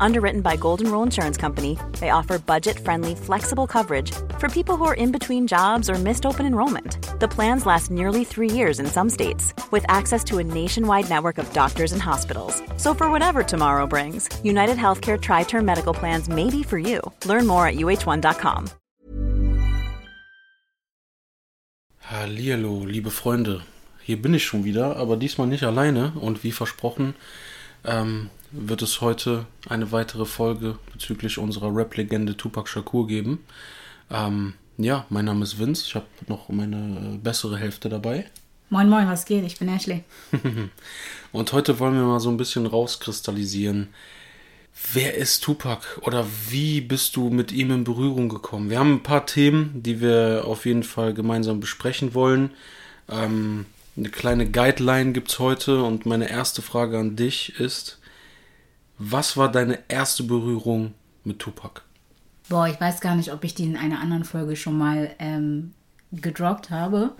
Underwritten by Golden Rule Insurance Company, they offer budget friendly, flexible coverage for people who are in between jobs or missed open enrollment. The plans last nearly three years in some states, with access to a nationwide network of doctors and hospitals. So, for whatever tomorrow brings, United Healthcare Tri Term Medical Plans may be for you. Learn more at uh1.com. Hallihallo, liebe Freunde. Hier bin ich schon wieder, aber diesmal nicht alleine und wie versprochen, ähm, wird es heute eine weitere Folge bezüglich unserer Rap-Legende Tupac Shakur geben. Ähm, ja, mein Name ist Vince. Ich habe noch meine äh, bessere Hälfte dabei. Moin, moin, was geht? Ich bin Ashley. Und heute wollen wir mal so ein bisschen rauskristallisieren. Wer ist Tupac oder wie bist du mit ihm in Berührung gekommen? Wir haben ein paar Themen, die wir auf jeden Fall gemeinsam besprechen wollen. Ähm, eine kleine Guideline gibt es heute und meine erste Frage an dich ist, was war deine erste Berührung mit Tupac? Boah, ich weiß gar nicht, ob ich die in einer anderen Folge schon mal ähm, gedroppt habe.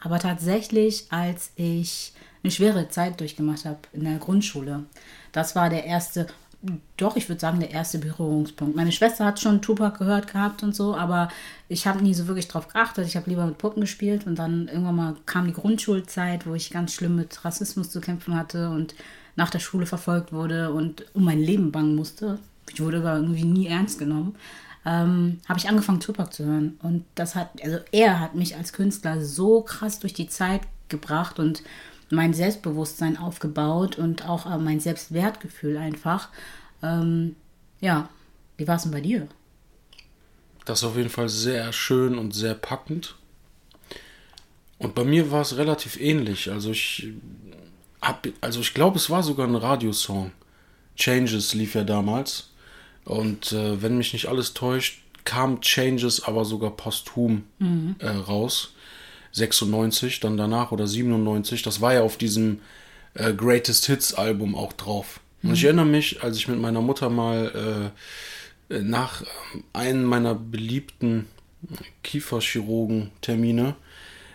Aber tatsächlich, als ich eine schwere Zeit durchgemacht habe in der Grundschule, das war der erste, doch, ich würde sagen, der erste Berührungspunkt. Meine Schwester hat schon Tupac gehört gehabt und so, aber ich habe nie so wirklich drauf geachtet. Ich habe lieber mit Puppen gespielt und dann irgendwann mal kam die Grundschulzeit, wo ich ganz schlimm mit Rassismus zu kämpfen hatte und nach der Schule verfolgt wurde und um mein Leben bangen musste. Ich wurde aber irgendwie nie ernst genommen. Ähm, habe ich angefangen, Tupac zu hören. Und das hat, also er hat mich als Künstler so krass durch die Zeit gebracht und mein Selbstbewusstsein aufgebaut und auch äh, mein Selbstwertgefühl einfach. Ähm, ja, wie war es denn bei dir? Das ist auf jeden Fall sehr schön und sehr packend. Und bei mir war es relativ ähnlich. Also ich hab, also ich glaube, es war sogar ein Radiosong. Changes lief ja damals. Und äh, wenn mich nicht alles täuscht, kam Changes aber sogar posthum mhm. äh, raus. 96, dann danach oder 97. Das war ja auf diesem äh, Greatest Hits Album auch drauf. Mhm. Und ich erinnere mich, als ich mit meiner Mutter mal äh, nach einem meiner beliebten Kieferchirurgen-Termine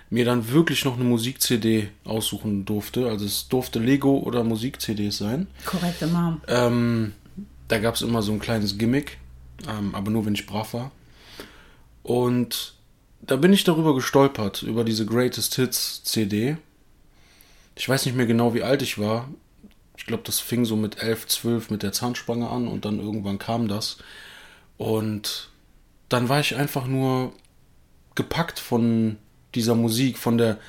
mir dann wirklich noch eine Musik-CD aussuchen durfte. Also es durfte Lego oder Musik-CDs sein. Korrekte Mom. Ähm, da gab es immer so ein kleines Gimmick, ähm, aber nur wenn ich brav war. Und da bin ich darüber gestolpert, über diese Greatest Hits CD. Ich weiß nicht mehr genau, wie alt ich war. Ich glaube, das fing so mit 11, 12 mit der Zahnspange an und dann irgendwann kam das. Und dann war ich einfach nur gepackt von dieser Musik, von der,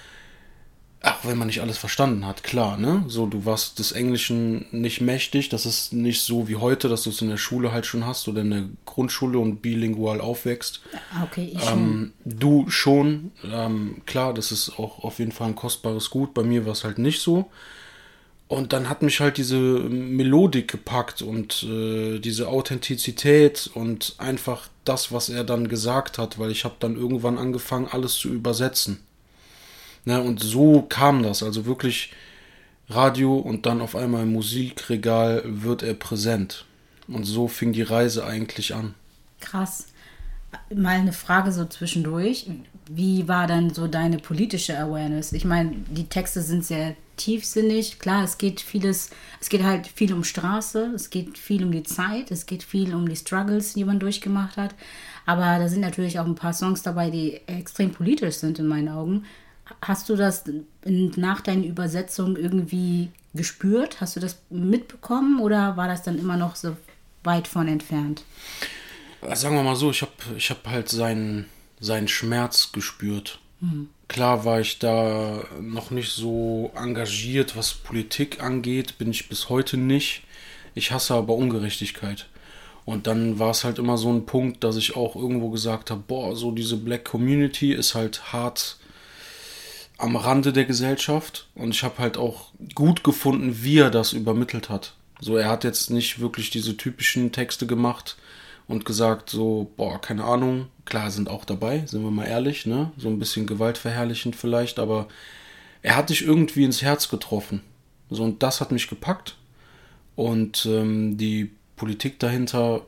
ach, wenn man nicht alles verstanden hat, klar, ne? So, du warst des Englischen nicht mächtig, das ist nicht so wie heute, dass du es in der Schule halt schon hast oder in der Grundschule und bilingual aufwächst. Ah, okay, ich ähm, Du schon, ähm, klar, das ist auch auf jeden Fall ein kostbares Gut, bei mir war es halt nicht so. Und dann hat mich halt diese Melodik gepackt und äh, diese Authentizität und einfach das, was er dann gesagt hat, weil ich habe dann irgendwann angefangen, alles zu übersetzen. Ne, und so kam das, also wirklich Radio und dann auf einmal Musikregal wird er präsent. Und so fing die Reise eigentlich an. Krass. Mal eine Frage so zwischendurch. Wie war dann so deine politische Awareness? Ich meine, die Texte sind sehr tiefsinnig. Klar, es geht vieles, es geht halt viel um Straße, es geht viel um die Zeit, es geht viel um die Struggles, die man durchgemacht hat. Aber da sind natürlich auch ein paar Songs dabei, die extrem politisch sind in meinen Augen. Hast du das nach deinen Übersetzungen irgendwie gespürt? Hast du das mitbekommen oder war das dann immer noch so weit von entfernt? Sagen wir mal so, ich habe ich hab halt seinen, seinen Schmerz gespürt. Mhm. Klar war ich da noch nicht so engagiert, was Politik angeht, bin ich bis heute nicht. Ich hasse aber Ungerechtigkeit. Und dann war es halt immer so ein Punkt, dass ich auch irgendwo gesagt habe, boah, so diese Black Community ist halt hart am Rande der Gesellschaft. Und ich habe halt auch gut gefunden, wie er das übermittelt hat. So, er hat jetzt nicht wirklich diese typischen Texte gemacht, und gesagt, so, boah, keine Ahnung, klar sind auch dabei, sind wir mal ehrlich, ne? So ein bisschen gewaltverherrlichend vielleicht, aber er hat dich irgendwie ins Herz getroffen. So, und das hat mich gepackt. Und ähm, die Politik dahinter,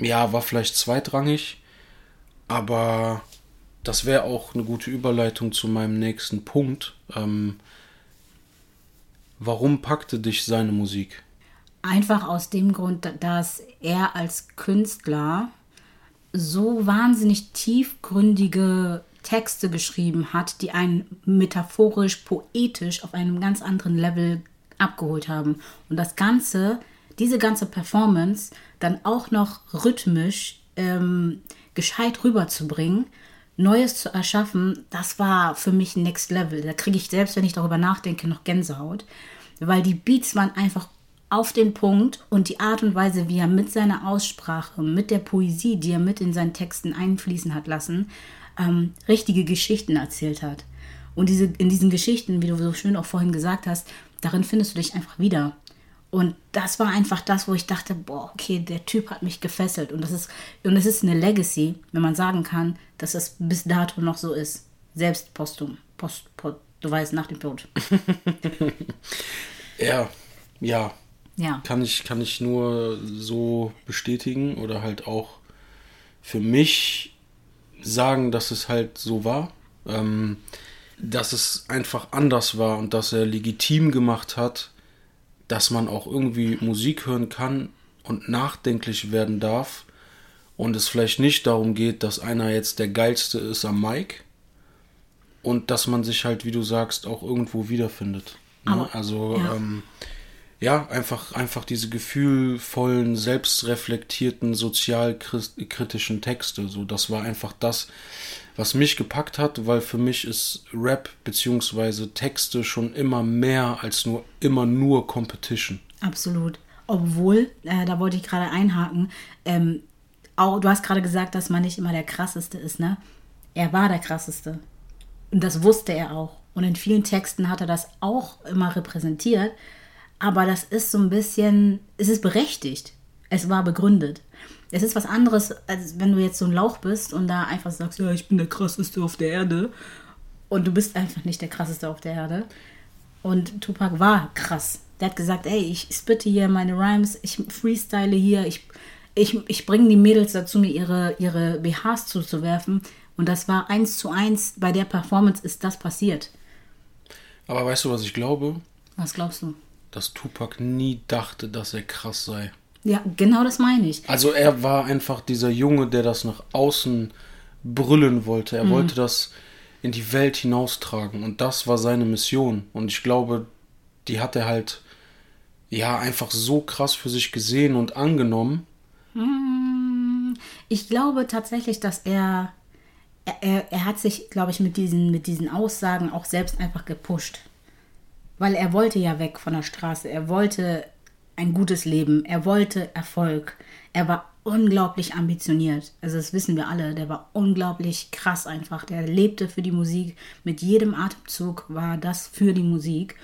ja, war vielleicht zweitrangig. Aber das wäre auch eine gute Überleitung zu meinem nächsten Punkt. Ähm, warum packte dich seine Musik? Einfach aus dem Grund, dass er als Künstler so wahnsinnig tiefgründige Texte geschrieben hat, die einen metaphorisch, poetisch auf einem ganz anderen Level abgeholt haben. Und das Ganze, diese ganze Performance dann auch noch rhythmisch ähm, gescheit rüberzubringen, Neues zu erschaffen, das war für mich Next Level. Da kriege ich selbst, wenn ich darüber nachdenke, noch Gänsehaut. Weil die Beats waren einfach auf den Punkt und die Art und Weise, wie er mit seiner Aussprache, mit der Poesie, die er mit in seinen Texten einfließen hat lassen, ähm, richtige Geschichten erzählt hat. Und diese, in diesen Geschichten, wie du so schön auch vorhin gesagt hast, darin findest du dich einfach wieder. Und das war einfach das, wo ich dachte, boah, okay, der Typ hat mich gefesselt. Und das ist, und es ist eine Legacy, wenn man sagen kann, dass das bis dato noch so ist. Selbst postum. Post, post, du weißt, nach dem Tod. ja, ja, ja. Kann ich, kann ich nur so bestätigen oder halt auch für mich sagen, dass es halt so war. Ähm, dass es einfach anders war und dass er legitim gemacht hat, dass man auch irgendwie Musik hören kann und nachdenklich werden darf und es vielleicht nicht darum geht, dass einer jetzt der geilste ist am Mic und dass man sich halt, wie du sagst, auch irgendwo wiederfindet. Ne? Also ja. Ähm, ja, einfach, einfach diese gefühlvollen, selbstreflektierten, sozialkritischen Texte. So, das war einfach das, was mich gepackt hat, weil für mich ist Rap bzw. Texte schon immer mehr als nur immer nur Competition. Absolut. Obwohl, äh, da wollte ich gerade einhaken, ähm, auch, du hast gerade gesagt, dass man nicht immer der krasseste ist, ne? Er war der krasseste. Und das wusste er auch. Und in vielen Texten hat er das auch immer repräsentiert. Aber das ist so ein bisschen, es ist berechtigt. Es war begründet. Es ist was anderes, als wenn du jetzt so ein Lauch bist und da einfach sagst, ja, ich bin der krasseste auf der Erde. Und du bist einfach nicht der krasseste auf der Erde. Und Tupac war krass. Der hat gesagt, ey, ich spitte hier meine Rhymes, ich freestyle hier, ich, ich, ich bringe die Mädels dazu, mir ihre, ihre BHs zuzuwerfen. Und das war eins zu eins, bei der Performance ist das passiert. Aber weißt du, was ich glaube? Was glaubst du? dass Tupac nie dachte, dass er krass sei. Ja, genau das meine ich. Also er war einfach dieser Junge, der das nach außen brüllen wollte. Er mhm. wollte das in die Welt hinaustragen und das war seine Mission. Und ich glaube, die hat er halt ja einfach so krass für sich gesehen und angenommen. Mhm. Ich glaube tatsächlich, dass er er, er hat sich, glaube ich, mit diesen, mit diesen Aussagen auch selbst einfach gepusht. Weil er wollte ja weg von der Straße. Er wollte ein gutes Leben. Er wollte Erfolg. Er war unglaublich ambitioniert. Also das wissen wir alle. Der war unglaublich krass einfach. Der lebte für die Musik. Mit jedem Atemzug war das für die Musik.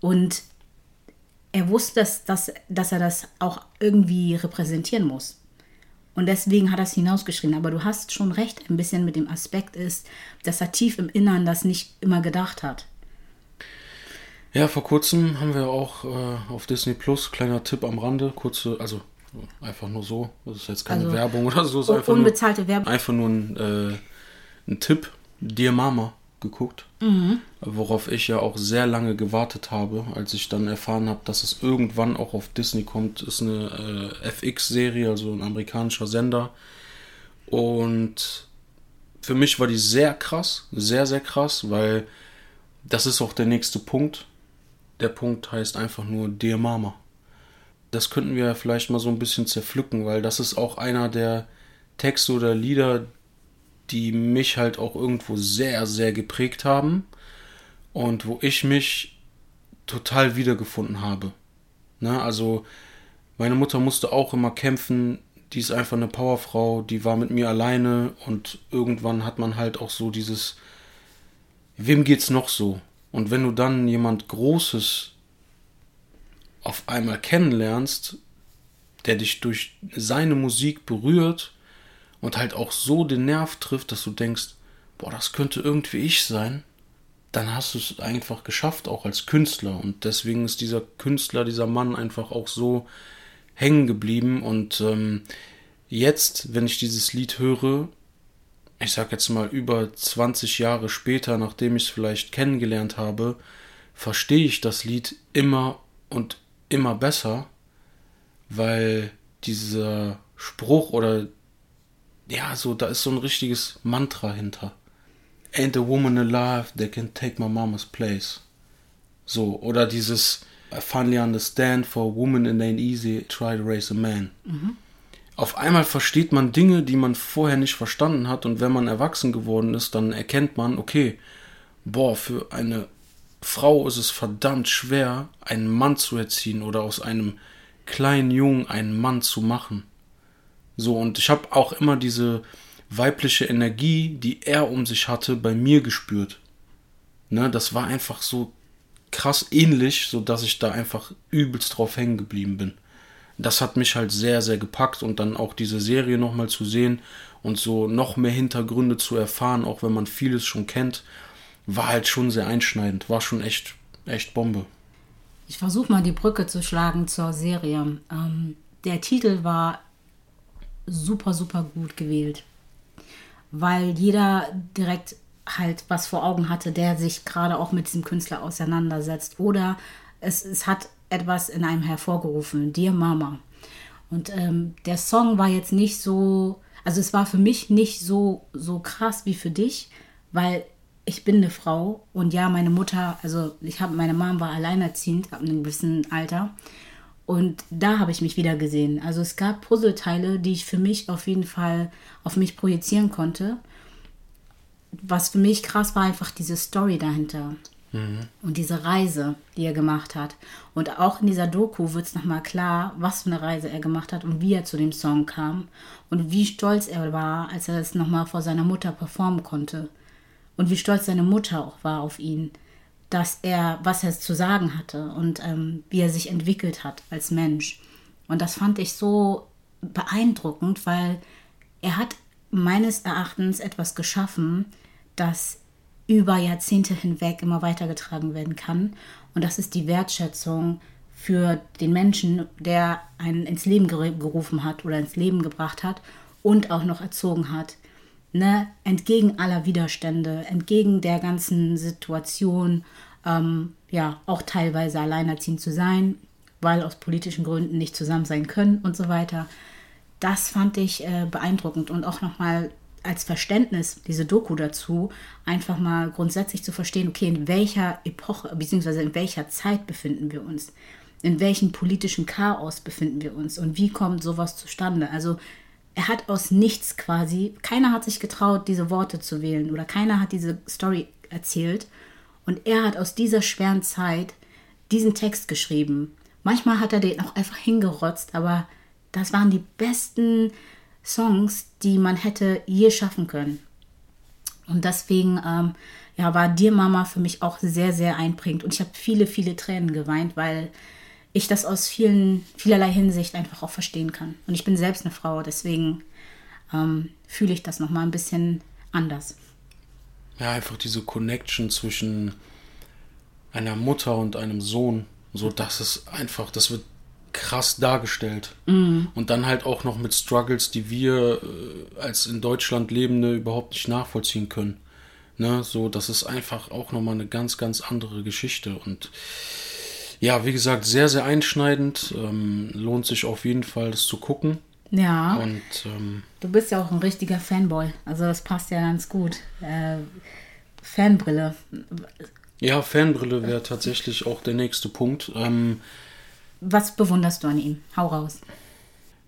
Und er wusste, dass, dass, dass er das auch irgendwie repräsentieren muss. Und deswegen hat er es hinausgeschrieben. Aber du hast schon recht, ein bisschen mit dem Aspekt ist, dass er tief im Innern das nicht immer gedacht hat. Ja, vor kurzem haben wir auch äh, auf Disney Plus, kleiner Tipp am Rande, kurze, also einfach nur so, das ist jetzt keine also, Werbung oder so, ist einfach unbezahlte nur, Werbung. Einfach nur ein, äh, ein Tipp, Dear Mama geguckt, mhm. worauf ich ja auch sehr lange gewartet habe, als ich dann erfahren habe, dass es irgendwann auch auf Disney kommt, ist eine äh, FX-Serie, also ein amerikanischer Sender und für mich war die sehr krass, sehr, sehr krass, weil das ist auch der nächste Punkt der Punkt heißt einfach nur Dear Mama. Das könnten wir vielleicht mal so ein bisschen zerpflücken, weil das ist auch einer der Texte oder Lieder, die mich halt auch irgendwo sehr, sehr geprägt haben und wo ich mich total wiedergefunden habe. Ne? Also meine Mutter musste auch immer kämpfen, die ist einfach eine Powerfrau, die war mit mir alleine und irgendwann hat man halt auch so dieses, wem geht's noch so? Und wenn du dann jemand Großes auf einmal kennenlernst, der dich durch seine Musik berührt und halt auch so den Nerv trifft, dass du denkst, boah, das könnte irgendwie ich sein, dann hast du es einfach geschafft, auch als Künstler. Und deswegen ist dieser Künstler, dieser Mann einfach auch so hängen geblieben. Und ähm, jetzt, wenn ich dieses Lied höre, ich sag jetzt mal, über 20 Jahre später, nachdem ich es vielleicht kennengelernt habe, verstehe ich das Lied immer und immer besser, weil dieser Spruch oder ja, so, da ist so ein richtiges Mantra hinter. Ain't a woman alive that can take my mama's place. So, oder dieses I finally understand for a woman it ain't easy, try to raise a man. Mhm. Auf einmal versteht man Dinge, die man vorher nicht verstanden hat und wenn man erwachsen geworden ist, dann erkennt man, okay, boah, für eine Frau ist es verdammt schwer, einen Mann zu erziehen oder aus einem kleinen Jungen einen Mann zu machen. So, und ich habe auch immer diese weibliche Energie, die er um sich hatte, bei mir gespürt. Ne, das war einfach so krass ähnlich, so dass ich da einfach übelst drauf hängen geblieben bin. Das hat mich halt sehr, sehr gepackt und dann auch diese Serie nochmal zu sehen und so noch mehr Hintergründe zu erfahren, auch wenn man vieles schon kennt, war halt schon sehr einschneidend, war schon echt, echt Bombe. Ich versuche mal die Brücke zu schlagen zur Serie. Ähm, der Titel war super, super gut gewählt, weil jeder direkt halt was vor Augen hatte, der sich gerade auch mit diesem Künstler auseinandersetzt. Oder es, es hat etwas in einem hervorgerufen, Dear Mama. Und ähm, der Song war jetzt nicht so, also es war für mich nicht so, so krass wie für dich, weil ich bin eine Frau und ja, meine Mutter, also ich habe, meine Mom war alleinerziehend ab einem gewissen Alter und da habe ich mich wieder gesehen. Also es gab Puzzleteile, die ich für mich auf jeden Fall auf mich projizieren konnte. Was für mich krass war, einfach diese Story dahinter. Und diese Reise, die er gemacht hat. Und auch in dieser Doku wird es nochmal klar, was für eine Reise er gemacht hat und wie er zu dem Song kam. Und wie stolz er war, als er es nochmal vor seiner Mutter performen konnte und wie stolz seine Mutter auch war auf ihn, dass er, was er zu sagen hatte und ähm, wie er sich entwickelt hat als Mensch. Und das fand ich so beeindruckend, weil er hat meines Erachtens etwas geschaffen, das über Jahrzehnte hinweg immer weitergetragen werden kann. Und das ist die Wertschätzung für den Menschen, der einen ins Leben gerufen hat oder ins Leben gebracht hat und auch noch erzogen hat ne, entgegen aller Widerstände, entgegen der ganzen Situation, ähm, ja, auch teilweise alleinerziehend zu sein, weil aus politischen Gründen nicht zusammen sein können und so weiter. Das fand ich äh, beeindruckend und auch nochmal als Verständnis, diese Doku dazu, einfach mal grundsätzlich zu verstehen, okay, in welcher Epoche bzw. in welcher Zeit befinden wir uns, in welchem politischen Chaos befinden wir uns und wie kommt sowas zustande. Also er hat aus nichts quasi, keiner hat sich getraut, diese Worte zu wählen oder keiner hat diese Story erzählt. Und er hat aus dieser schweren Zeit diesen Text geschrieben. Manchmal hat er den auch einfach hingerotzt, aber das waren die besten Songs, die man hätte je schaffen können. Und deswegen ähm, ja, war Dir Mama für mich auch sehr, sehr einprägend. Und ich habe viele, viele Tränen geweint, weil ich das aus vielen, vielerlei Hinsicht einfach auch verstehen kann. Und ich bin selbst eine Frau, deswegen ähm, fühle ich das nochmal ein bisschen anders. Ja, einfach diese Connection zwischen einer Mutter und einem Sohn. So, das ist einfach, das wird krass dargestellt. Mm. Und dann halt auch noch mit Struggles, die wir äh, als in Deutschland Lebende überhaupt nicht nachvollziehen können. Ne, so, das ist einfach auch nochmal eine ganz, ganz andere Geschichte. Und ja, wie gesagt, sehr, sehr einschneidend. Ähm, lohnt sich auf jeden Fall, das zu gucken. Ja. Und ähm, du bist ja auch ein richtiger Fanboy. Also das passt ja ganz gut. Äh, Fanbrille. Ja, Fanbrille wäre tatsächlich auch der nächste Punkt. Ähm, Was bewunderst du an ihm? Hau raus.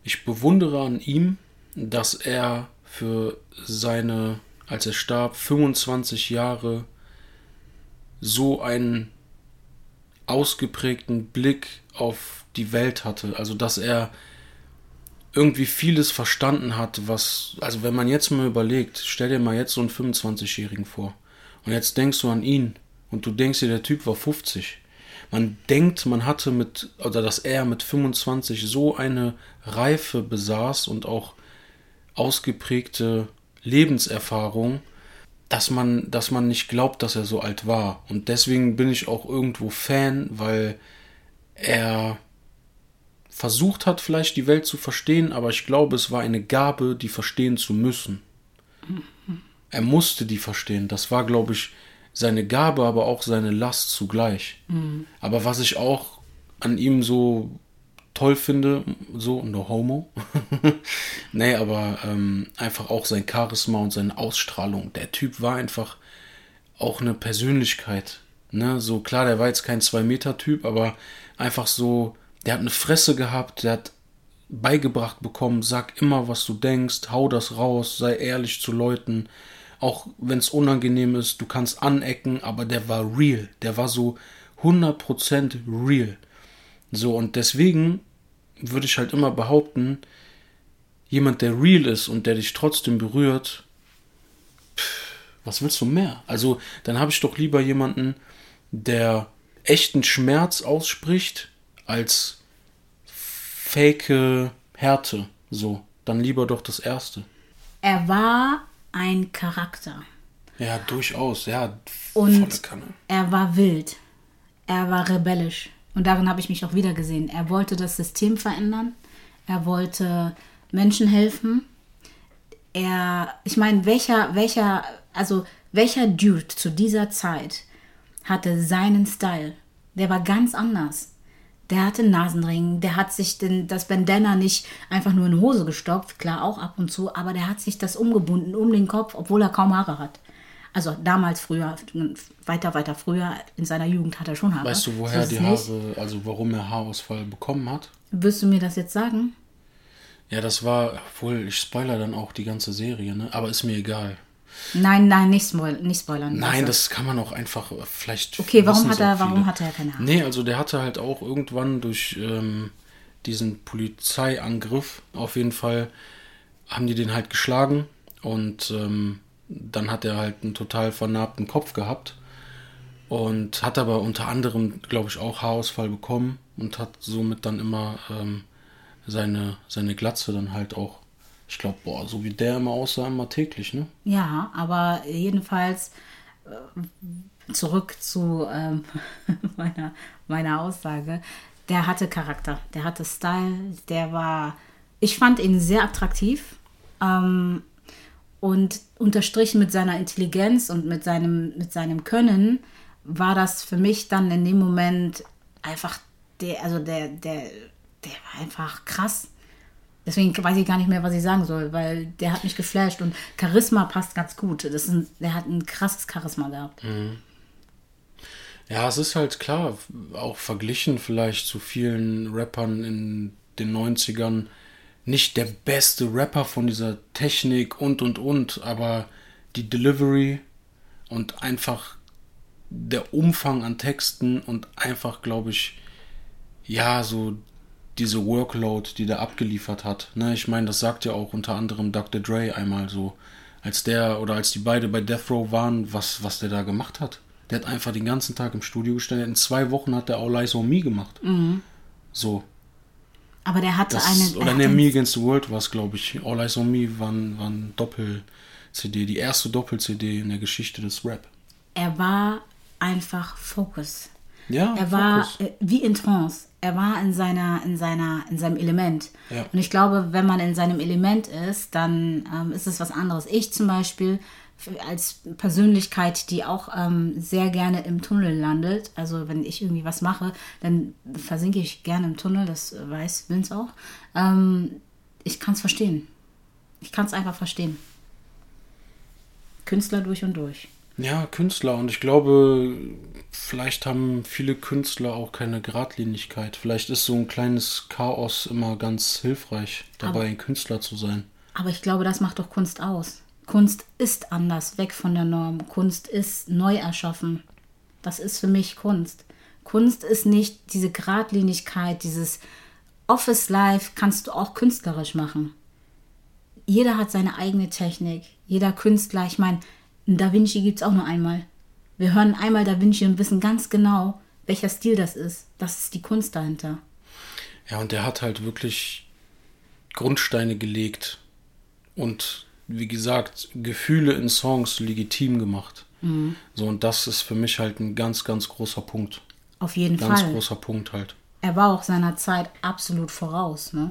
Ich bewundere an ihm, dass er für seine, als er starb, 25 Jahre so einen ausgeprägten Blick auf die Welt hatte. Also dass er irgendwie vieles verstanden hat, was, also wenn man jetzt mal überlegt, stell dir mal jetzt so einen 25-Jährigen vor. Und jetzt denkst du an ihn und du denkst dir, der Typ war 50. Man denkt, man hatte mit, oder dass er mit 25 so eine Reife besaß und auch ausgeprägte Lebenserfahrung, dass man, dass man nicht glaubt, dass er so alt war. Und deswegen bin ich auch irgendwo Fan, weil er versucht hat, vielleicht die Welt zu verstehen, aber ich glaube, es war eine Gabe, die verstehen zu müssen. Er musste die verstehen. Das war, glaube ich, seine Gabe, aber auch seine Last zugleich. Aber was ich auch an ihm so toll finde, so no homo, nee, aber ähm, einfach auch sein Charisma und seine Ausstrahlung. Der Typ war einfach auch eine Persönlichkeit. Ne? So klar, der war jetzt kein 2-Meter-Typ, aber einfach so, der hat eine Fresse gehabt, der hat beigebracht bekommen, sag immer, was du denkst, hau das raus, sei ehrlich zu Leuten, auch wenn es unangenehm ist, du kannst anecken, aber der war real, der war so 100% real. So, und deswegen würde ich halt immer behaupten, jemand, der real ist und der dich trotzdem berührt, pff, was willst du mehr? Also, dann habe ich doch lieber jemanden, der echten Schmerz ausspricht, als fake Härte. So, dann lieber doch das erste. Er war ein Charakter. Ja, durchaus, ja, Und er war wild. Er war rebellisch. Und darin habe ich mich auch wieder gesehen. Er wollte das System verändern. Er wollte Menschen helfen. Er, ich meine, welcher, welcher, also welcher Dude zu dieser Zeit hatte seinen Style? Der war ganz anders. Der hatte einen Nasenring, der hat sich den, das Bandana nicht einfach nur in die Hose gestopft, klar auch ab und zu, aber der hat sich das umgebunden um den Kopf, obwohl er kaum Haare hat. Also damals früher, weiter, weiter früher, in seiner Jugend hat er schon Haare. Weißt du, woher die es nicht. Haare, also warum er Haarausfall bekommen hat? Wirst du mir das jetzt sagen? Ja, das war, obwohl ich spoiler dann auch die ganze Serie, ne? Aber ist mir egal. Nein, nein, nicht, spoil nicht spoilern. Nein, Also, das kann man auch einfach äh, vielleicht. Okay, warum hat er- warum hatte er keine Haare? Nee, also der hatte halt auch irgendwann durch ähm, diesen Polizeiangriff auf jeden Fall haben die den halt geschlagen und ähm, dann hat er halt einen total vernarbten Kopf gehabt und hat aber unter anderem, glaube ich, auch Haarausfall bekommen und hat somit dann immer ähm, seine, seine Glatze dann halt auch, ich glaube, boah, so wie der immer aussah, immer täglich, ne? Ja, aber jedenfalls äh, zurück zu ähm, meiner, meiner Aussage. Der hatte Charakter, der hatte Style, der war, ich fand ihn sehr attraktiv ähm, und unterstrichen mit seiner Intelligenz und mit seinem, mit seinem Können war das für mich dann in dem Moment einfach der, also der, der, der war einfach krass. Deswegen weiß ich gar nicht mehr, was ich sagen soll, weil der hat mich geflasht und Charisma passt ganz gut. Das ist ein, der hat ein krasses Charisma gehabt. Ja, es ist halt klar, auch verglichen vielleicht zu vielen Rappern in den 90ern, nicht der beste Rapper von dieser Technik und und und, aber die Delivery und einfach der Umfang an Texten und einfach, glaube ich, ja, so diese Workload, die der abgeliefert hat. Ne, ich meine, das sagt ja auch unter anderem Dr. Dre einmal so, als der oder als die beide bei Death Row waren, was, was der da gemacht hat. Der hat einfach den ganzen Tag im Studio gestanden. In zwei Wochen hat der All Eyes on Me gemacht. So. Aber der hatte Das, eine. er oder ne, Me Against the World war es, glaube ich. All Eyes on Me war ein, Doppel-CD. Die erste Doppel-CD in der Geschichte des Rap. er war einfach Focus. Ja, Er war Fokus. äh, wie in Trance. Er war in seiner, in seiner, in seinem Element. Ja. Und ich glaube, wenn man in seinem Element ist, dann ähm, ist es was anderes. Ich zum Beispiel als Persönlichkeit, die auch ähm, sehr gerne im Tunnel landet. Also wenn ich irgendwie was mache, dann versinke ich gerne im Tunnel. Das weiß Vince auch. Ähm, ich kann es verstehen. Ich kann es einfach verstehen. Künstler durch und durch. Ja, Künstler. Und ich glaube, vielleicht haben viele Künstler auch keine Geradlinigkeit. Vielleicht ist so ein kleines Chaos immer ganz hilfreich, dabei ein Künstler zu sein. Aber ich glaube, das macht doch Kunst aus. Kunst ist anders, weg von der Norm. Kunst ist neu erschaffen. Das ist für mich Kunst. Kunst ist nicht diese Gradlinigkeit, dieses Office Life kannst du auch künstlerisch machen. Jeder hat seine eigene Technik. Jeder Künstler, ich meine, Da Vinci gibt es auch nur einmal. Wir hören einmal Da Vinci und wissen ganz genau, welcher Stil das ist. Das ist die Kunst dahinter. Ja, und der hat halt wirklich Grundsteine gelegt und wie gesagt, Gefühle in Songs legitim gemacht. So, und das ist für mich halt ein ganz, ganz großer Punkt. Auf jeden Ganz Fall. großer Punkt halt. Er war auch seiner Zeit absolut voraus. Ne?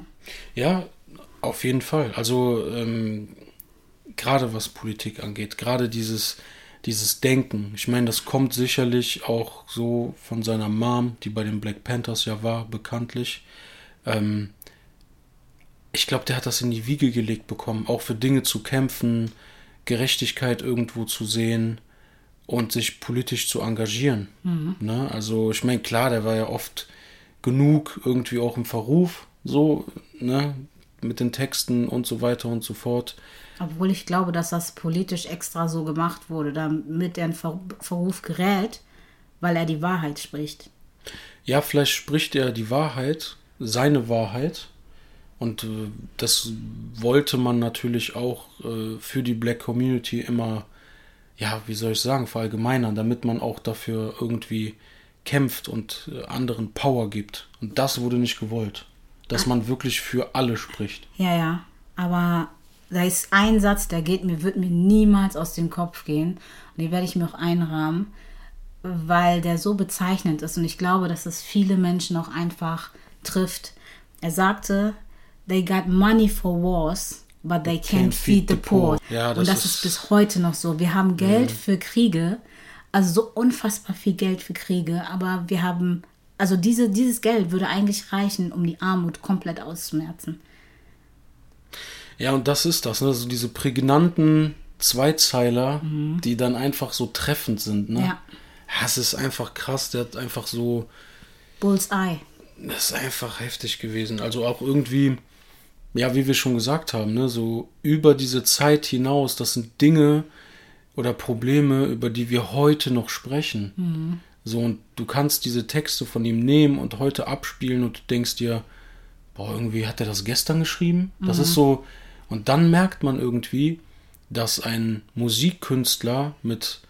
Ja, auf jeden Fall. Also ähm, gerade was Politik angeht, gerade dieses, dieses Denken. Ich meine, das kommt sicherlich auch so von seiner Mom, die bei den Black Panthers ja war, bekanntlich. Ähm, ich glaube, der hat das in die Wiege gelegt bekommen, auch für Dinge zu kämpfen, Gerechtigkeit irgendwo zu sehen und sich politisch zu engagieren. Mhm. Ne? Also ich meine, klar, der war ja oft genug irgendwie auch im Verruf, so, ne, mit den Texten und so weiter und so fort. Obwohl ich glaube, dass das politisch extra so gemacht wurde, damit er in Ver Verruf gerät, weil er die Wahrheit spricht. Ja, vielleicht spricht er die Wahrheit, seine Wahrheit. Und äh, das wollte man natürlich auch äh, für die Black Community immer, ja, wie soll ich sagen, verallgemeinern, damit man auch dafür irgendwie kämpft und äh, anderen Power gibt. Und das wurde nicht gewollt. Dass man wirklich für alle spricht. Ja, ja. Aber da ist ein Satz, der geht mir, wird mir niemals aus dem Kopf gehen. Und den werde ich mir auch einrahmen, weil der so bezeichnend ist. Und ich glaube, dass es viele Menschen auch einfach trifft. Er sagte, they got money for wars, but they can't, can't feed, feed, the poor. poor. Ja, das Und das ist, ist, bis heute noch so. Wir haben Geld mhm. für Kriege, also so unfassbar viel Geld für Kriege, aber wir haben, also diese, dieses Geld würde eigentlich reichen, um die Armut komplett auszumerzen. Ja, und das ist das, ne? Also diese prägnanten Zweizeiler, mhm. die dann einfach so treffend sind, ne? Ja. ja. Es ist einfach krass, der hat einfach so. Bullseye. Das ist einfach heftig gewesen. Also auch irgendwie, ja, wie wir schon gesagt haben, ne, so über diese Zeit hinaus, das sind Dinge oder Probleme, über die wir heute noch sprechen. Mhm. So, und du kannst diese Texte von ihm nehmen und heute abspielen und du denkst dir, boah, irgendwie hat er das gestern geschrieben. Das mhm. ist so, und dann merkt man irgendwie, dass ein Musikkünstler mit,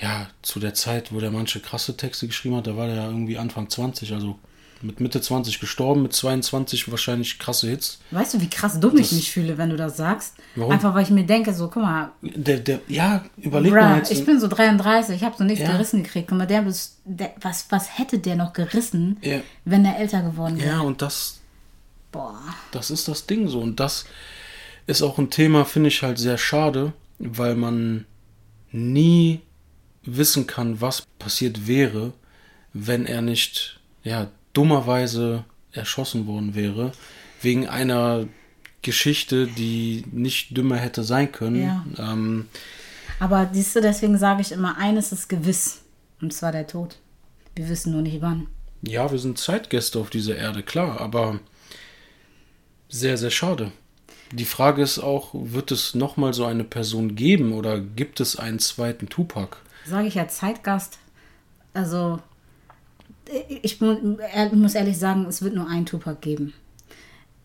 ja, zu der Zeit, wo der manche krasse Texte geschrieben hat, da war der ja irgendwie Anfang 20, also mit Mitte 20 gestorben, mit 22 wahrscheinlich krasse Hits. Weißt du, wie krass dumm das, ich mich fühle, wenn du das sagst? Warum? Einfach weil ich mir denke, so, guck mal. Der, der, ja, überleg bruh, mal jetzt. Ich bin so 33, ich habe so nichts ja. gerissen gekriegt. Guck mal, der, der, was, was hätte der noch gerissen, ja. wenn er älter geworden wäre? Ja, und das, Boah. Das ist das Ding so. Und das ist auch ein Thema, finde ich halt sehr schade, weil man nie wissen kann, was passiert wäre, wenn er nicht, ja, dummerweise erschossen worden wäre, wegen einer Geschichte, die nicht dümmer hätte sein können. Ja. Ähm, Aber siehst du, deswegen sage ich immer, eines ist gewiss, und zwar der Tod. Wir wissen nur nicht wann. Ja, wir sind Zeitgäste auf dieser Erde, klar, aber sehr, sehr schade. Die Frage ist auch, wird es nochmal so eine Person geben oder gibt es einen zweiten Tupac? Sage ich ja Zeitgast. Also, ich muss ehrlich sagen, es wird nur einen Tupac geben.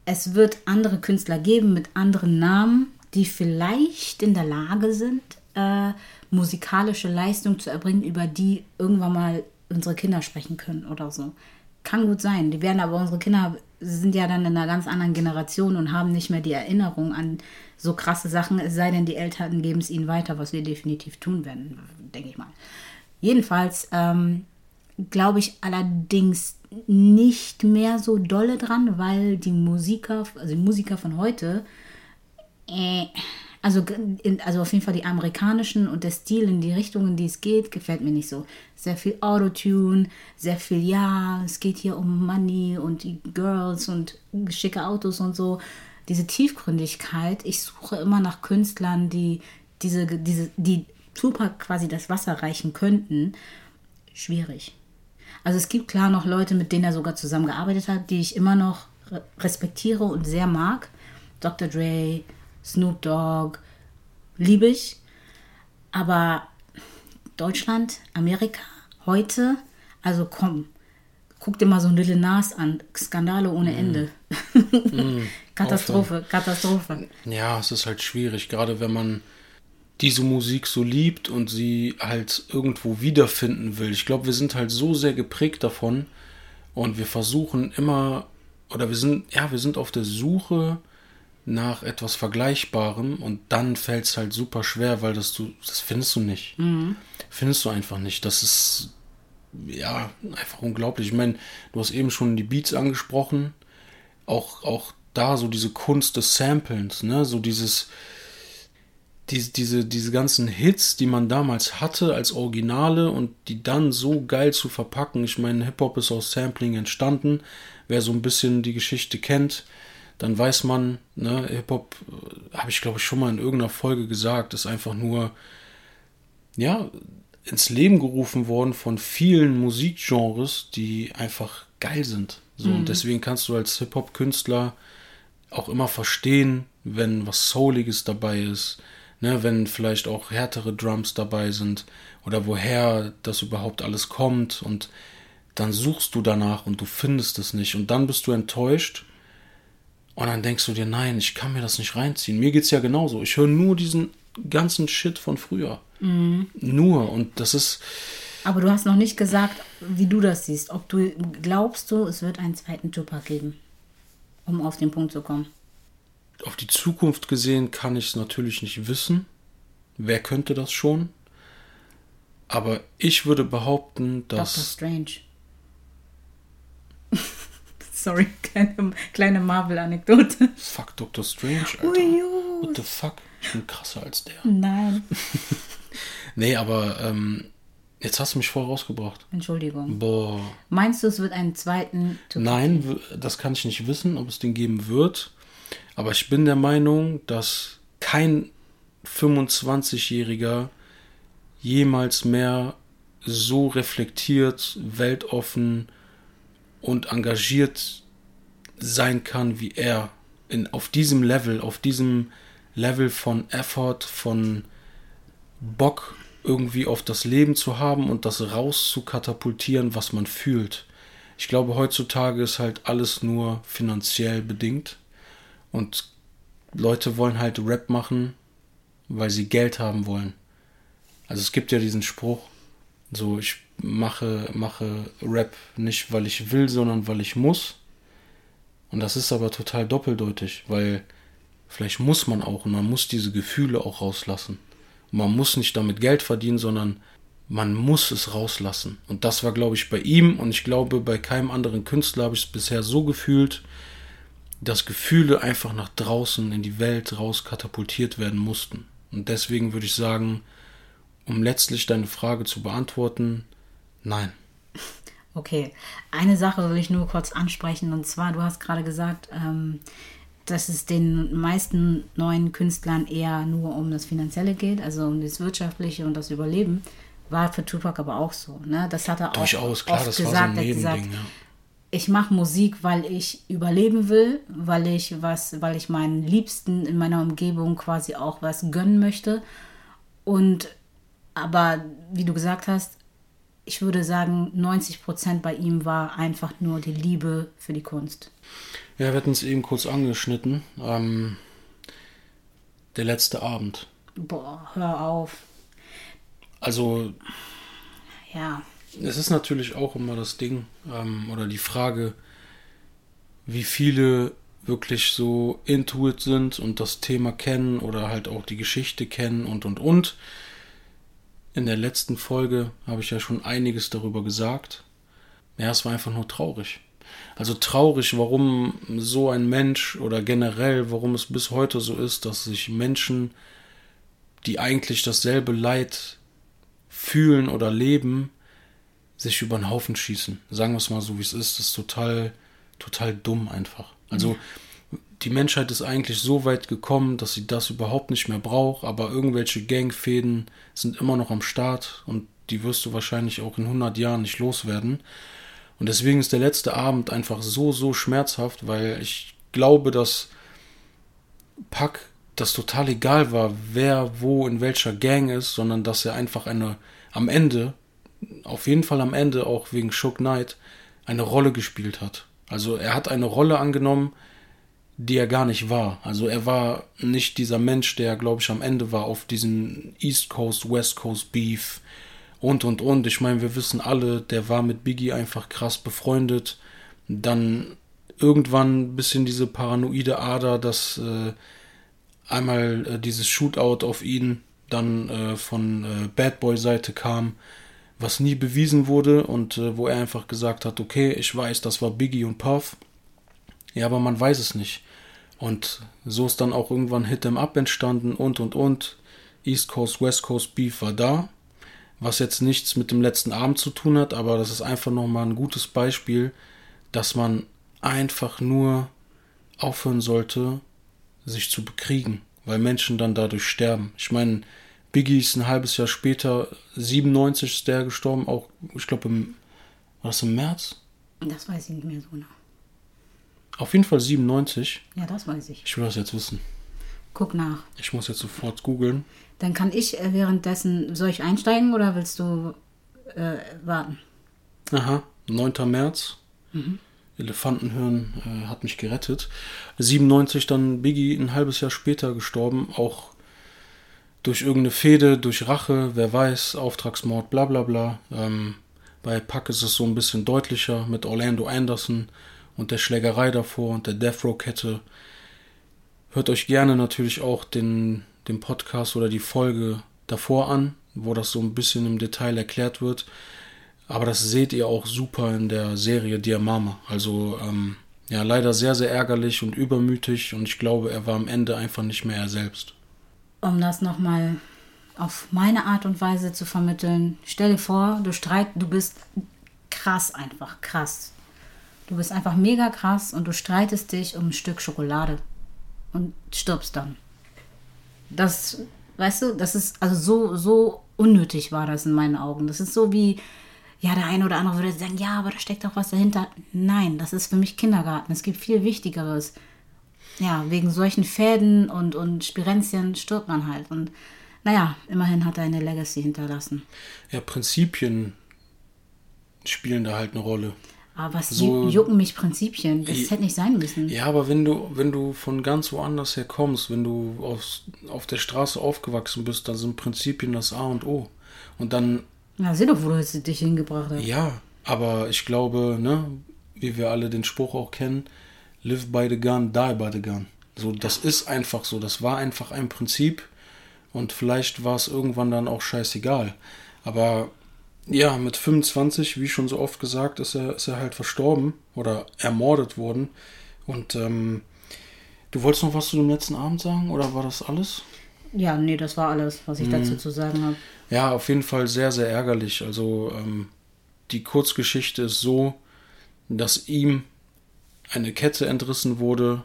Es wird andere Künstler geben mit anderen Namen, die vielleicht in der Lage sind, äh, musikalische Leistung zu erbringen, über die irgendwann mal unsere Kinder sprechen können oder so. Kann gut sein. Die werden aber unsere Kinder sind ja dann in einer ganz anderen Generation und haben nicht mehr die Erinnerung an so krasse Sachen, es sei denn, die Eltern geben es ihnen weiter, was wir definitiv tun werden, denke ich mal. Jedenfalls ähm, glaube ich allerdings nicht mehr so dolle dran, weil die Musiker, also die Musiker von heute, äh, also, also auf jeden Fall die amerikanischen und der Stil in die Richtung, in die es geht, gefällt mir nicht so. Sehr viel Autotune, sehr viel, ja, es geht hier um Money und die Girls und schicke Autos und so. Diese Tiefgründigkeit, ich suche immer nach Künstlern, die diese, diese, die Tupac quasi das Wasser reichen könnten. Schwierig. Also es gibt klar noch Leute, mit denen er sogar zusammengearbeitet hat, die ich immer noch respektiere und sehr mag. Dr. Dre, Snoop Dogg, liebe ich. Aber Deutschland, Amerika, heute, also komm, guck dir mal so ein Little Nas an. Skandale ohne mm. Ende. Mm. Katastrophe, Aufhören. Katastrophe. Ja, es ist halt schwierig, gerade wenn man diese Musik so liebt und sie halt irgendwo wiederfinden will. Ich glaube, wir sind halt so sehr geprägt davon und wir versuchen immer, oder wir sind, ja, wir sind auf der Suche nach etwas Vergleichbarem und dann fällt es halt super schwer, weil das du, das findest du nicht. Mhm. Findest du einfach nicht. Das ist ja einfach unglaublich. Ich meine, du hast eben schon die Beats angesprochen. Auch, auch da so diese Kunst des Samplens, ne? So dieses, diese, diese, diese ganzen Hits, die man damals hatte als Originale und die dann so geil zu verpacken. Ich meine, Hip-Hop ist aus Sampling entstanden. Wer so ein bisschen die Geschichte kennt, dann weiß man, ne, Hip-Hop, äh, habe ich glaube ich schon mal in irgendeiner Folge gesagt, ist einfach nur, ja, ins Leben gerufen worden von vielen Musikgenres, die einfach geil sind. So, mhm. und deswegen kannst du als Hip-Hop-Künstler auch immer verstehen, wenn was Souliges dabei ist, ne, wenn vielleicht auch härtere Drums dabei sind oder woher das überhaupt alles kommt und dann suchst du danach und du findest es nicht und dann bist du enttäuscht und dann denkst du dir, nein, ich kann mir das nicht reinziehen. Mir geht es ja genauso. Ich höre nur diesen ganzen Shit von früher. Mhm. Nur und das ist. Aber du hast noch nicht gesagt, wie du das siehst. Ob du glaubst du, es wird einen zweiten Tupac geben, um auf den Punkt zu kommen. Auf die Zukunft gesehen kann ich es natürlich nicht wissen. Wer könnte das schon? Aber ich würde behaupten, dass. Dr. Strange. Sorry, kleine, kleine Marvel-Anekdote. Fuck Dr. Strange, Alter. What the fuck? Ich bin krasser als der. Nein. nee, aber ähm, jetzt hast du mich voll rausgebracht. Entschuldigung. Boah. Meinst du, es wird einen zweiten Nein, das kann ich nicht wissen, ob es den geben wird. Aber ich bin der Meinung, dass kein 25-Jähriger jemals mehr so reflektiert, weltoffen und engagiert sein kann wie er. In, auf diesem Level, auf diesem Level von Effort, von Bock irgendwie auf das Leben zu haben und das raus zu katapultieren, was man fühlt. Ich glaube, heutzutage ist halt alles nur finanziell bedingt. Und Leute wollen halt Rap machen, weil sie Geld haben wollen. Also es gibt ja diesen Spruch, so ich mache, mache Rap nicht, weil ich will, sondern weil ich muss. Und das ist aber total doppeldeutig, weil vielleicht muss man auch und man muss diese Gefühle auch rauslassen. Und man muss nicht damit Geld verdienen, sondern man muss es rauslassen. Und das war, glaube ich, bei ihm und ich glaube, bei keinem anderen Künstler habe ich es bisher so gefühlt, dass Gefühle einfach nach draußen in die Welt raus katapultiert werden mussten. Und deswegen würde ich sagen, um letztlich deine Frage zu beantworten, nein. Okay, eine Sache will ich nur kurz ansprechen und zwar, du hast gerade gesagt, ähm, dass es den meisten neuen Künstlern eher nur um das Finanzielle geht, also um das Wirtschaftliche und das Überleben. War für Tupac aber auch so. Ne? Das hat er Durchaus, auch klar, oft gesagt. War so ein gesagt, ja ich mache Musik, weil ich überleben will, weil ich was, weil ich meinen Liebsten in meiner Umgebung quasi auch was gönnen möchte. Und aber wie du gesagt hast, ich würde sagen, 90 Prozent bei ihm war einfach nur die Liebe für die Kunst. Ja, wir hatten es eben kurz angeschnitten. Ähm, der letzte Abend. Boah, hör auf. Also. Ja es ist natürlich auch immer das Ding ähm, oder die Frage, wie viele wirklich so intuit sind und das Thema kennen oder halt auch die Geschichte kennen und und und. In der letzten Folge habe ich ja schon einiges darüber gesagt. Ja, es war einfach nur traurig. Also traurig, warum so ein Mensch oder generell, warum es bis heute so ist, dass sich Menschen, die eigentlich dasselbe Leid fühlen oder leben, sich über den Haufen schießen. Sagen wir es mal so, wie es ist. Das ist total, total dumm einfach. Also mhm. die Menschheit ist eigentlich so weit gekommen, dass sie das überhaupt nicht mehr braucht, aber irgendwelche Gangfäden sind immer noch am Start und die wirst du wahrscheinlich auch in 100 Jahren nicht loswerden. Und deswegen ist der letzte Abend einfach so, so schmerzhaft, weil ich glaube, dass Pack das total egal war, wer wo in welcher Gang ist, sondern dass er einfach eine am Ende auf jeden Fall am Ende auch wegen Shook Knight eine Rolle gespielt hat. Also er hat eine Rolle angenommen, die er gar nicht war. Also er war nicht dieser Mensch, der, glaube ich, am Ende war auf diesen East Coast, West Coast Beef und und und. Ich meine, wir wissen alle, der war mit Biggie einfach krass befreundet. Dann irgendwann ein bisschen diese paranoide Ader, dass äh, einmal äh, dieses Shootout auf ihn dann äh, von äh, Bad Boy Seite kam was nie bewiesen wurde und äh, wo er einfach gesagt hat, okay, ich weiß, das war Biggie und Puff. Ja, aber man weiß es nicht. Und so ist dann auch irgendwann Hit 'em Up entstanden und und und. East Coast, West Coast Beef war da, was jetzt nichts mit dem letzten Abend zu tun hat, aber das ist einfach nochmal ein gutes Beispiel, dass man einfach nur aufhören sollte, sich zu bekriegen, weil Menschen dann dadurch sterben. Ich meine, Biggie ist ein halbes Jahr später, 97 ist der gestorben, auch, ich glaube, im, war das im März? Das weiß ich nicht mehr so genau. Auf jeden Fall 97. Ja, das weiß ich. Ich will das jetzt wissen. Guck nach. Ich muss jetzt sofort googeln. Dann kann ich äh, währenddessen, soll ich einsteigen oder willst du äh, warten? Aha, 9. März. Elefantenhirn äh, hat mich gerettet. 97 dann Biggie ein halbes Jahr später gestorben, auch durch irgendeine Fehde, durch Rache, wer weiß, Auftragsmord, bla bla bla. Ähm, bei Pack ist es so ein bisschen deutlicher mit Orlando Anderson und der Schlägerei davor und der Death Row Kette. Hört euch gerne natürlich auch den, den Podcast oder die Folge davor an, wo das so ein bisschen im Detail erklärt wird. Aber das seht ihr auch super in der Serie Dear Mama. Also ähm, ja, leider sehr, sehr ärgerlich und übermütig und ich glaube, er war am Ende einfach nicht mehr er selbst. Um das nochmal auf meine Art und Weise zu vermitteln, stell dir vor, du streit, du bist krass einfach, krass. Du bist einfach mega krass und du streitest dich um ein Stück Schokolade und stirbst dann. Das, weißt du, das ist, also so, so unnötig war das in meinen Augen. Das ist so wie, ja, der eine oder andere würde sagen, ja, aber da steckt doch was dahinter. Nein, das ist für mich Kindergarten. Es gibt viel Wichtigeres. Ja, wegen solchen Fäden und, und Spirenzien stirbt man halt. Und naja, immerhin hat er eine Legacy hinterlassen. Ja, Prinzipien spielen da halt eine Rolle. Aber was So- ju- jucken mich Prinzipien? Das Ja. hätte nicht sein müssen. Ja, aber wenn du, wenn du von ganz woanders her kommst, wenn du aufs, auf der Straße aufgewachsen bist, dann sind Prinzipien das A und O. Und dann Na, sieh doch, wo du jetzt dich hingebracht hast. Ja, aber ich glaube, ne, wie wir alle den Spruch auch kennen, live by the gun, die by the gun. So, das ist einfach so. Das war einfach ein Prinzip und vielleicht war es irgendwann dann auch scheißegal. Aber ja, mit 25, wie schon so oft gesagt, ist er, ist er halt verstorben oder ermordet worden. Und ähm, du wolltest noch was zu dem letzten Abend sagen oder war das alles? Ja, nee, das war alles, was ich Mhm. dazu zu sagen habe. Ja, auf jeden Fall sehr, sehr ärgerlich. Also ähm, die Kurzgeschichte ist so, dass ihm eine Kette entrissen wurde.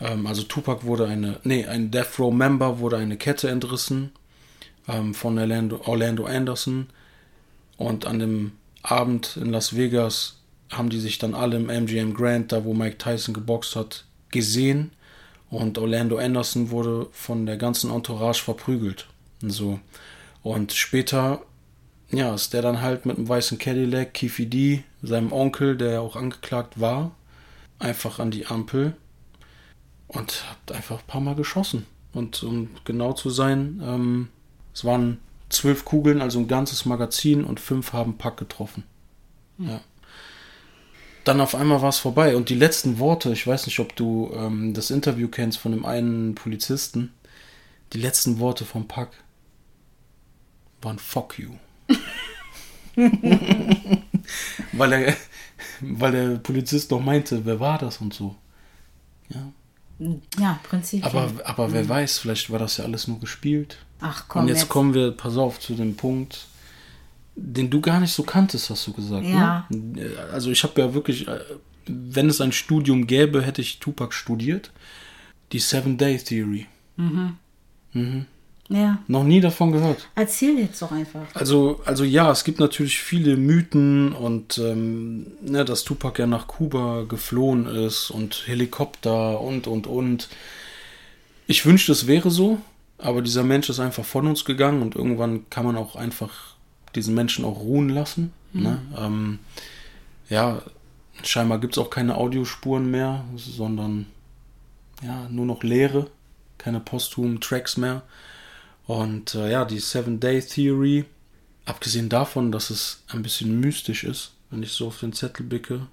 Ähm, also Tupac wurde eine, nee, ein Death Row Member wurde eine Kette entrissen ähm, von Orlando, Orlando Anderson. Und an dem Abend in Las Vegas haben die sich dann alle im MGM Grand, da wo Mike Tyson geboxt hat, gesehen. Und Orlando Anderson wurde von der ganzen Entourage verprügelt. Und so. Und später, ja, ist der dann halt mit einem weißen Cadillac, Kiffy D, seinem Onkel, der ja auch angeklagt war, einfach an die Ampel und hat einfach ein paar Mal geschossen. Und um genau zu sein, ähm, es waren zwölf Kugeln, also ein ganzes Magazin und fünf haben Pack getroffen. Ja. Dann auf einmal war es vorbei. Und die letzten Worte, ich weiß nicht, ob du ähm, das Interview kennst von dem einen Polizisten, die letzten Worte vom Pack waren Fuck you. weil, er, weil der Polizist noch meinte, wer war das und so. Ja. Ja, Prinzipien. Aber, aber wer weiß, vielleicht war das ja alles nur gespielt. Ach komm, und jetzt, kommen wir, pass auf, zu dem Punkt, den du gar nicht so kanntest, hast du gesagt. Ja. Ne? Also ich habe ja wirklich, äh, wenn es ein Studium gäbe, hätte ich Tupac studiert. Die Seven Day Theory. Ja, Noch nie davon gehört. erzähl jetzt doch einfach. Also, also ja, es gibt natürlich viele Mythen und ähm, ne, dass Tupac ja nach Kuba geflohen ist und Helikopter und und und. Ich wünschte, es wäre so, aber dieser Mensch ist einfach von uns gegangen und irgendwann kann man auch einfach diesen Menschen auch ruhen lassen. Ne? Ähm, ja, scheinbar gibt es auch keine Audiospuren mehr, sondern ja, nur noch leere, keine posthumen Tracks mehr. Und äh, ja, die Seven Day Theory, abgesehen davon, dass es ein bisschen mystisch ist, wenn ich so auf den Zettel blicke,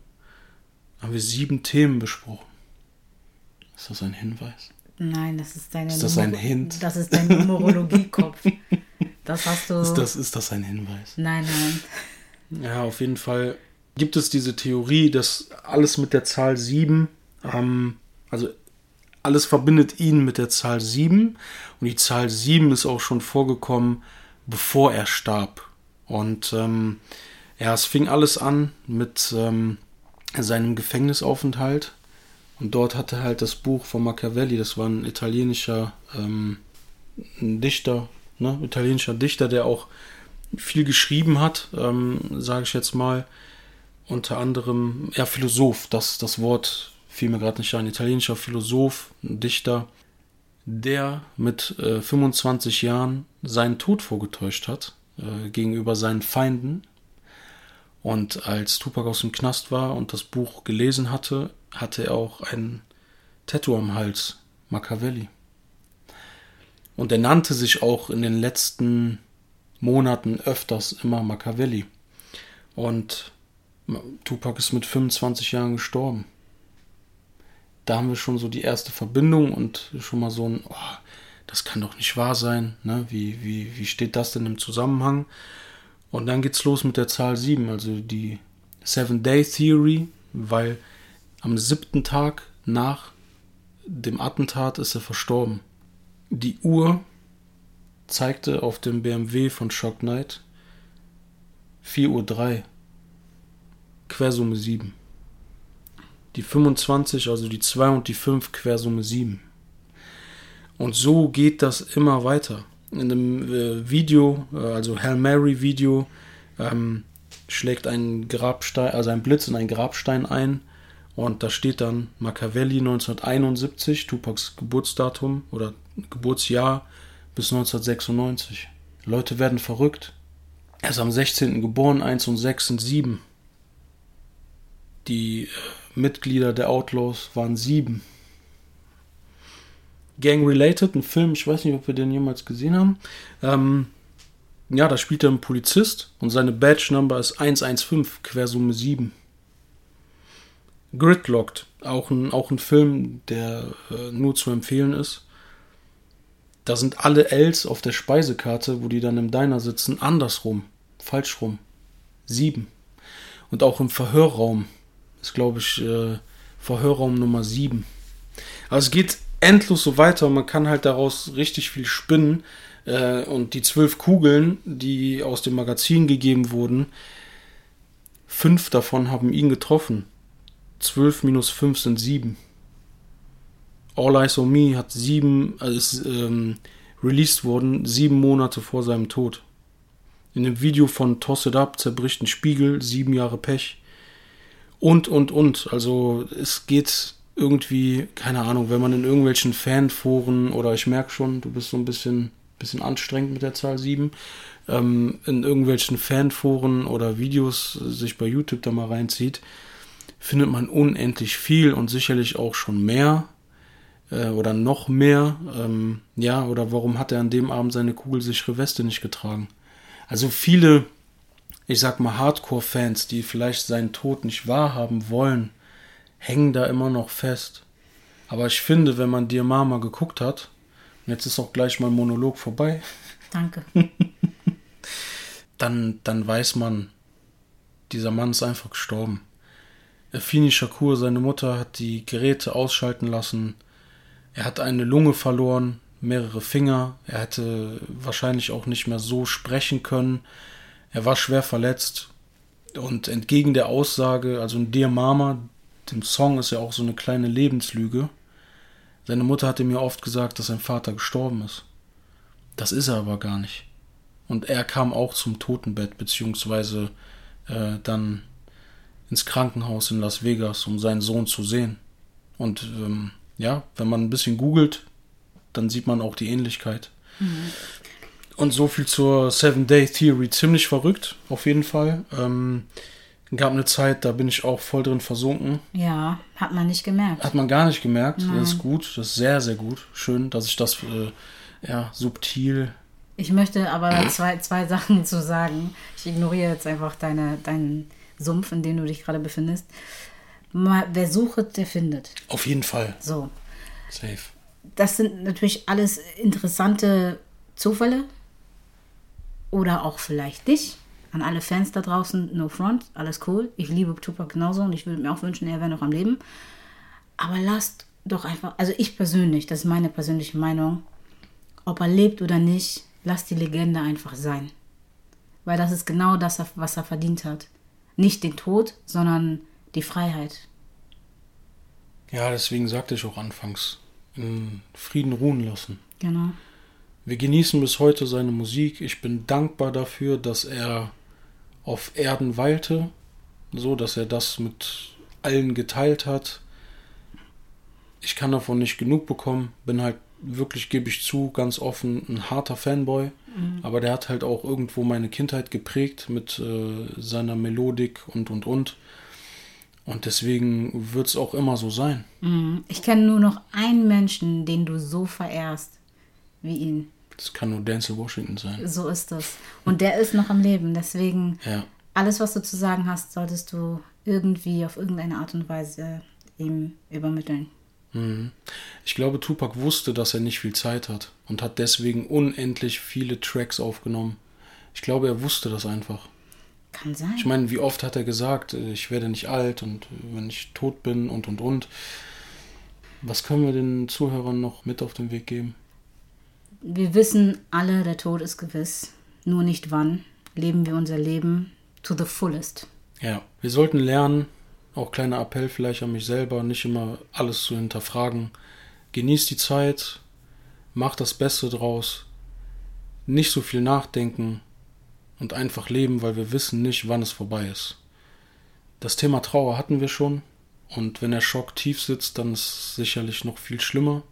haben wir sieben Themen besprochen. Ist das ein Hinweis? Nein, das ist deine Ist das ein Hint? Das ist dein Numerologiekopf. Das hast du. Ist das, ist das ein Hinweis? Nein, nein. Ja, auf jeden Fall gibt es diese Theorie, dass alles mit der Zahl 7, ähm, also alles verbindet ihn mit der Zahl 7 und die Zahl 7 ist auch schon vorgekommen, bevor er starb. Und ähm, ja, es fing alles an mit ähm, seinem Gefängnisaufenthalt. Und dort hatte halt das Buch von Machiavelli, das war ein italienischer ähm, Dichter, ne, italienischer Dichter, der auch viel geschrieben hat, ähm, sage ich jetzt mal. Unter anderem, ja, Philosoph, das, das Wort fiel mir gerade nicht ein, italienischer Philosoph, Dichter, der mit äh, 25 Jahren seinen Tod vorgetäuscht hat äh, gegenüber seinen Feinden. Und als Tupac aus dem Knast war und das Buch gelesen hatte, hatte er auch ein Tattoo am Hals, Machiavelli. Und er nannte sich auch in den letzten Monaten öfters immer Machiavelli. Und Tupac ist mit 25 Jahren gestorben da haben wir schon so die erste Verbindung und schon mal so ein, oh, das kann doch nicht wahr sein. Ne? Wie, wie, wie steht das denn im Zusammenhang? Und dann geht's los mit der Zahl 7, also die Seven Day Theory, weil am siebten Tag nach dem Attentat ist er verstorben. Die Uhr zeigte auf dem BMW von Shock Knight 4.03 Uhr. Quersumme 7 die 25, also die 2 und die 5 Quersumme 7. Und so geht das immer weiter. In dem äh, Video, äh, also Hail Mary Video, ähm, schlägt ein Grabstein, also ein Blitz in einen Grabstein ein und da steht dann Machiavelli 1971, Tupacs Geburtsdatum oder Geburtsjahr bis 1996. Leute werden verrückt. Er ist am 16. geboren, 1 und 6 sind 7. Die äh, Mitglieder der Outlaws waren sieben. Gang Related, ein Film, ich weiß nicht, ob wir den jemals gesehen haben. Ähm, ja, da spielt er einen Polizist und seine Badge Number ist 115, Quersumme 7. Gridlocked, auch ein, auch ein Film, der äh, nur zu empfehlen ist. Da sind alle Ls auf der Speisekarte, wo die dann im Diner sitzen, andersrum, falsch rum. Sieben. Und auch im Verhörraum ist, glaube ich, äh, Verhörraum Nummer 7. Aber es geht endlos so weiter man kann halt daraus richtig viel spinnen. Äh, und die zwölf Kugeln, die aus dem Magazin gegeben wurden, fünf davon haben ihn getroffen. Zwölf minus fünf sind sieben. All Eyes on Me hat sieben, also ist ähm, released worden, sieben Monate vor seinem Tod. In dem Video von Toss It Up zerbricht ein Spiegel, sieben Jahre Pech. Und, und, und. Also es geht irgendwie, keine Ahnung, wenn man in irgendwelchen Fanforen oder ich merke schon, du bist so ein bisschen, bisschen anstrengend mit der Zahl 7, ähm, in irgendwelchen Fanforen oder Videos sich bei YouTube da mal reinzieht, findet man unendlich viel und sicherlich auch schon mehr äh, oder noch mehr. Ähm, ja, oder warum hat er an dem Abend seine kugelsichere Weste nicht getragen? Also viele ich sag mal, Hardcore-Fans, die vielleicht seinen Tod nicht wahrhaben wollen, hängen da immer noch fest. Aber ich finde, wenn man dir Mama geguckt hat, und jetzt ist auch gleich mein Monolog vorbei. Danke. dann, dann weiß man, dieser Mann ist einfach gestorben. Fini Shakur, seine Mutter, hat die Geräte ausschalten lassen. Er hat eine Lunge verloren, mehrere Finger. Er hätte wahrscheinlich auch nicht mehr so sprechen können. Er war schwer verletzt und entgegen der Aussage, also in Dear Mama, dem Song ist ja auch so eine kleine Lebenslüge. Seine Mutter hatte mir oft gesagt, dass sein Vater gestorben ist. Das ist er aber gar nicht. Und er kam auch zum Totenbett, beziehungsweise äh, dann ins Krankenhaus in Las Vegas, um seinen Sohn zu sehen. Und ähm, ja, wenn man ein bisschen googelt, dann sieht man auch die Ähnlichkeit. Mhm. Und so viel zur Seven Day Theory. Ziemlich verrückt, auf jeden Fall. Ähm, gab eine Zeit, da bin ich auch voll drin versunken. Ja, hat man nicht gemerkt. Hat man gar nicht gemerkt. Nein. Das ist gut. Das ist sehr, sehr gut. Schön, dass ich das äh, ja, subtil. Ich möchte aber zwei, zwei Sachen zu sagen. Ich ignoriere jetzt einfach deine, deinen Sumpf, in dem du dich gerade befindest. Mal, wer sucht, der findet. Auf jeden Fall. So. Safe. Das sind natürlich alles interessante Zufälle, oder auch vielleicht dich. An alle Fans da draußen, no front, alles cool. Ich liebe Tupac genauso und ich würde mir auch wünschen, er wäre noch am Leben. Aber lasst doch einfach, also ich persönlich, das ist meine persönliche Meinung, ob er lebt oder nicht, lass die Legende einfach sein. Weil das ist genau das, was er verdient hat. Nicht den Tod, sondern die Freiheit. Ja, deswegen sagte ich auch anfangs, in Frieden ruhen lassen. Genau. Wir genießen bis heute seine Musik. Ich bin dankbar dafür, dass er auf Erden weilte, so dass er das mit allen geteilt hat. Ich kann davon nicht genug bekommen, bin halt wirklich, gebe ich zu, ganz offen ein harter Fanboy, mhm. aber der hat halt auch irgendwo meine Kindheit geprägt mit äh, seiner Melodik und und und. Und deswegen wird es auch immer so sein. Mhm. Ich kenne nur noch einen Menschen, den du so verehrst wie ihn. Das kann nur Denzel Washington sein. So ist das. Und der ist noch am Leben. Deswegen, ja. alles, was du zu sagen hast, solltest du irgendwie auf irgendeine Art und Weise ihm übermitteln. Mhm. Ich glaube, Tupac wusste, dass er nicht viel Zeit hat und hat deswegen unendlich viele Tracks aufgenommen. Ich glaube, er wusste das einfach. Kann sein. Ich meine, wie oft hat er gesagt, äh, ich werde nicht alt und äh, wenn ich tot bin und und und. Was können wir den Zuhörern noch mit auf den Weg geben? Wir wissen alle, der Tod ist gewiss. Nur nicht wann. Leben wir unser Leben to the fullest. Ja, wir sollten lernen, auch kleiner Appell vielleicht an mich selber, nicht immer alles zu hinterfragen. Genießt die Zeit, macht das Beste draus, nicht so viel nachdenken, und einfach leben, weil wir wissen nicht, wann es vorbei ist. Das Thema Trauer hatten wir schon und wenn der Schock tief sitzt, dann ist es sicherlich noch viel schlimmer.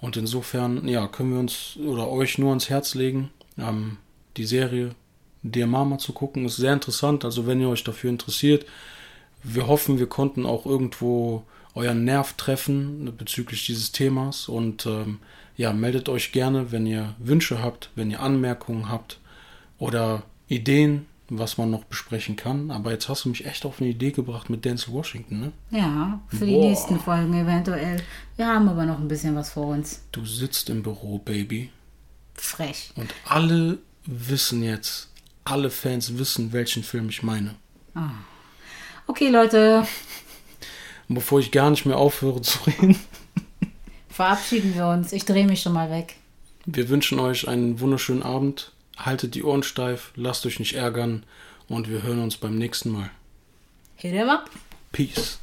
Und insofern, ja, können wir uns oder euch nur ans Herz legen, ähm, die Serie Dear Mama zu gucken. Ist sehr interessant, also wenn ihr euch dafür interessiert. Wir hoffen, wir konnten auch irgendwo euren Nerv treffen bezüglich dieses Themas und ähm, ja, meldet euch gerne, wenn ihr Wünsche habt, wenn ihr Anmerkungen habt oder Ideen, was man noch besprechen kann. Aber jetzt hast du mich echt auf eine Idee gebracht mit Denzel Washington, ne? Ja, für die nächsten Folgen eventuell. Wir haben aber noch ein bisschen was vor uns. Du sitzt im Büro, Baby. Frech. Und alle wissen jetzt, alle Fans wissen, welchen Film ich meine. Ah. Okay, Leute. Und bevor ich gar nicht mehr aufhöre zu reden, verabschieden wir uns. Ich drehe mich schon mal weg. Wir wünschen euch einen wunderschönen Abend haltet die Ohren steif, lasst euch nicht ärgern und wir hören uns beim nächsten Mal. Hit him up. Peace.